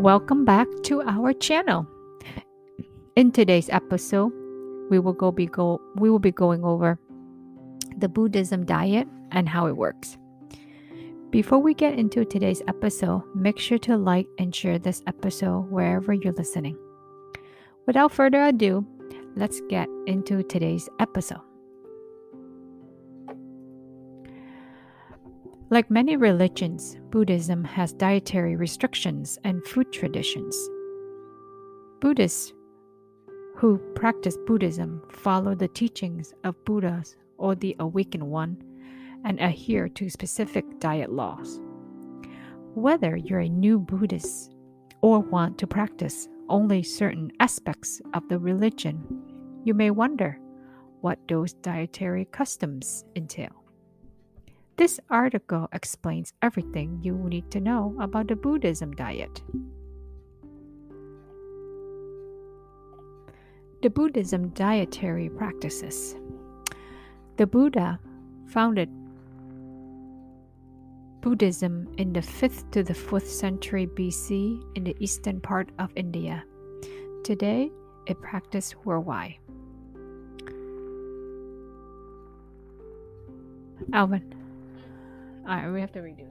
Welcome back to our channel. In today's episode, we will go be go we will be going over the Buddhism diet and how it works. Before we get into today's episode, make sure to like and share this episode wherever you're listening. Without further ado, let's get into today's episode. Like many religions, Buddhism has dietary restrictions and food traditions. Buddhists who practice Buddhism follow the teachings of Buddhas or the Awakened One and adhere to specific diet laws. Whether you're a new Buddhist or want to practice only certain aspects of the religion, you may wonder what those dietary customs entail. This article explains everything you need to know about the Buddhism diet. The Buddhism dietary practices. The Buddha founded Buddhism in the 5th to the 4th century BC in the eastern part of India. Today, it practiced worldwide. Alvin. Alright, we have to redo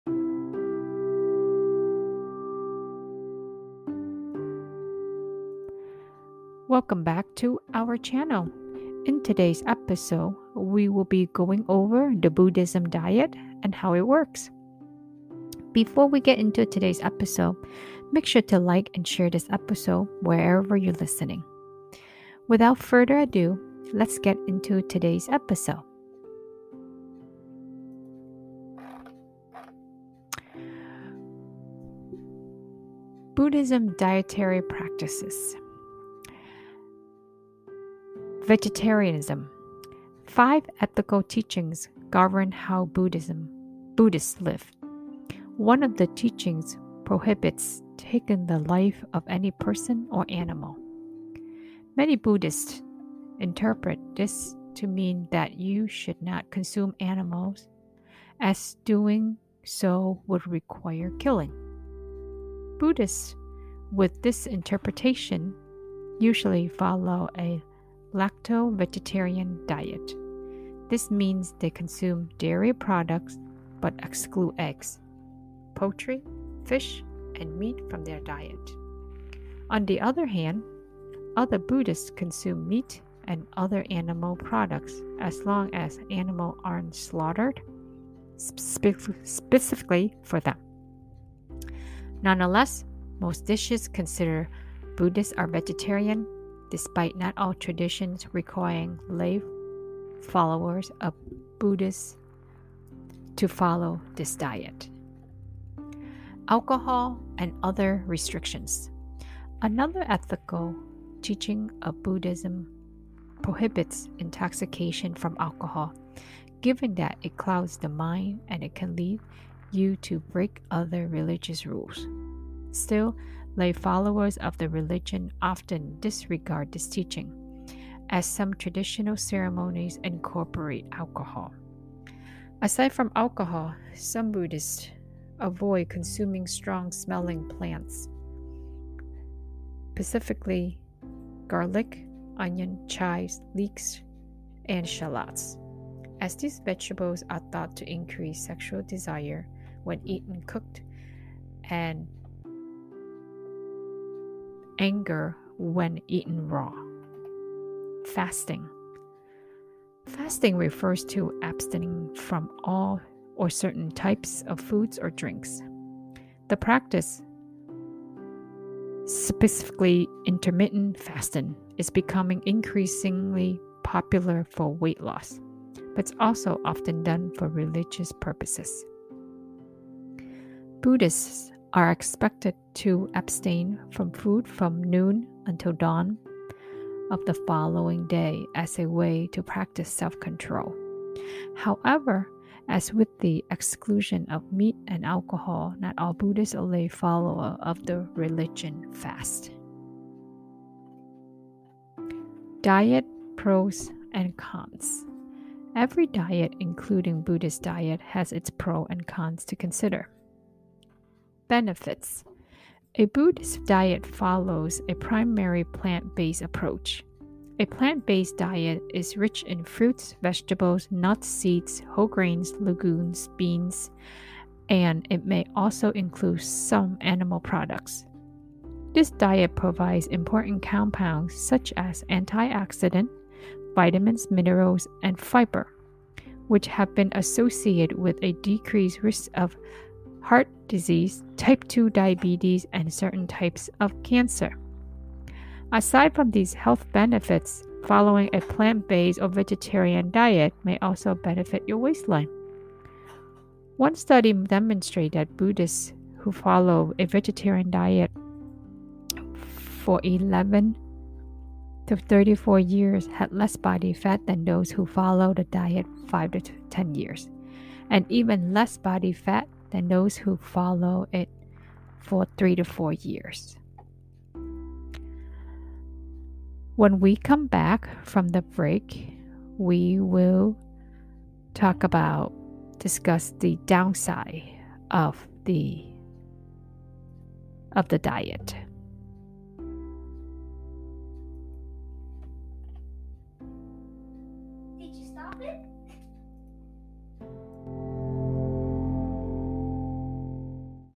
Welcome back to our channel. In today's episode, we will be going over the Buddhism diet and how it works. Before we get into today's episode, make sure to like and share this episode wherever you're listening. Without further ado, let's get into today's episode. Buddhism dietary practices. Vegetarianism. Five ethical teachings govern how Buddhism Buddhists live. One of the teachings prohibits taking the life of any person or animal. Many Buddhists interpret this to mean that you should not consume animals, as doing so would require killing. Buddhists, with this interpretation, usually follow a lacto vegetarian diet. This means they consume dairy products but exclude eggs, poultry, fish, and meat from their diet. On the other hand, other Buddhists consume meat and other animal products as long as animals aren't slaughtered specifically for them. Nonetheless, most dishes considered Buddhists are vegetarian despite not all traditions requiring lay followers of Buddhists to follow this diet. Alcohol and other restrictions. Another ethical teaching of Buddhism prohibits intoxication from alcohol, given that it clouds the mind and it can lead you to break other religious rules. Still, Lay followers of the religion often disregard this teaching, as some traditional ceremonies incorporate alcohol. Aside from alcohol, some Buddhists avoid consuming strong smelling plants, specifically garlic, onion, chives, leeks, and shallots, as these vegetables are thought to increase sexual desire when eaten cooked and anger when eaten raw. Fasting. Fasting refers to abstaining from all or certain types of foods or drinks. The practice, specifically intermittent fasting, is becoming increasingly popular for weight loss, but it's also often done for religious purposes. Buddhists are expected to abstain from food from noon until dawn of the following day as a way to practice self control. However, as with the exclusion of meat and alcohol, not all Buddhists or lay follower of the religion fast. Diet pros and cons. Every diet, including Buddhist diet, has its pros and cons to consider. Benefits A Buddhist diet follows a primary plant based approach. A plant based diet is rich in fruits, vegetables, nuts, seeds, whole grains, legumes, beans, and it may also include some animal products. This diet provides important compounds such as antioxidant, vitamins, minerals, and fiber, which have been associated with a decreased risk of heart disease, type 2 diabetes, and certain types of cancer. Aside from these health benefits, following a plant based or vegetarian diet may also benefit your waistline. One study demonstrated that Buddhists who follow a vegetarian diet for 11 to 34 years had less body fat than those who followed the diet 5 to 10 years, and even less body fat than those who follow it for 3 to 4 years. When we come back from the break, we will talk about discuss the downside of the of the diet.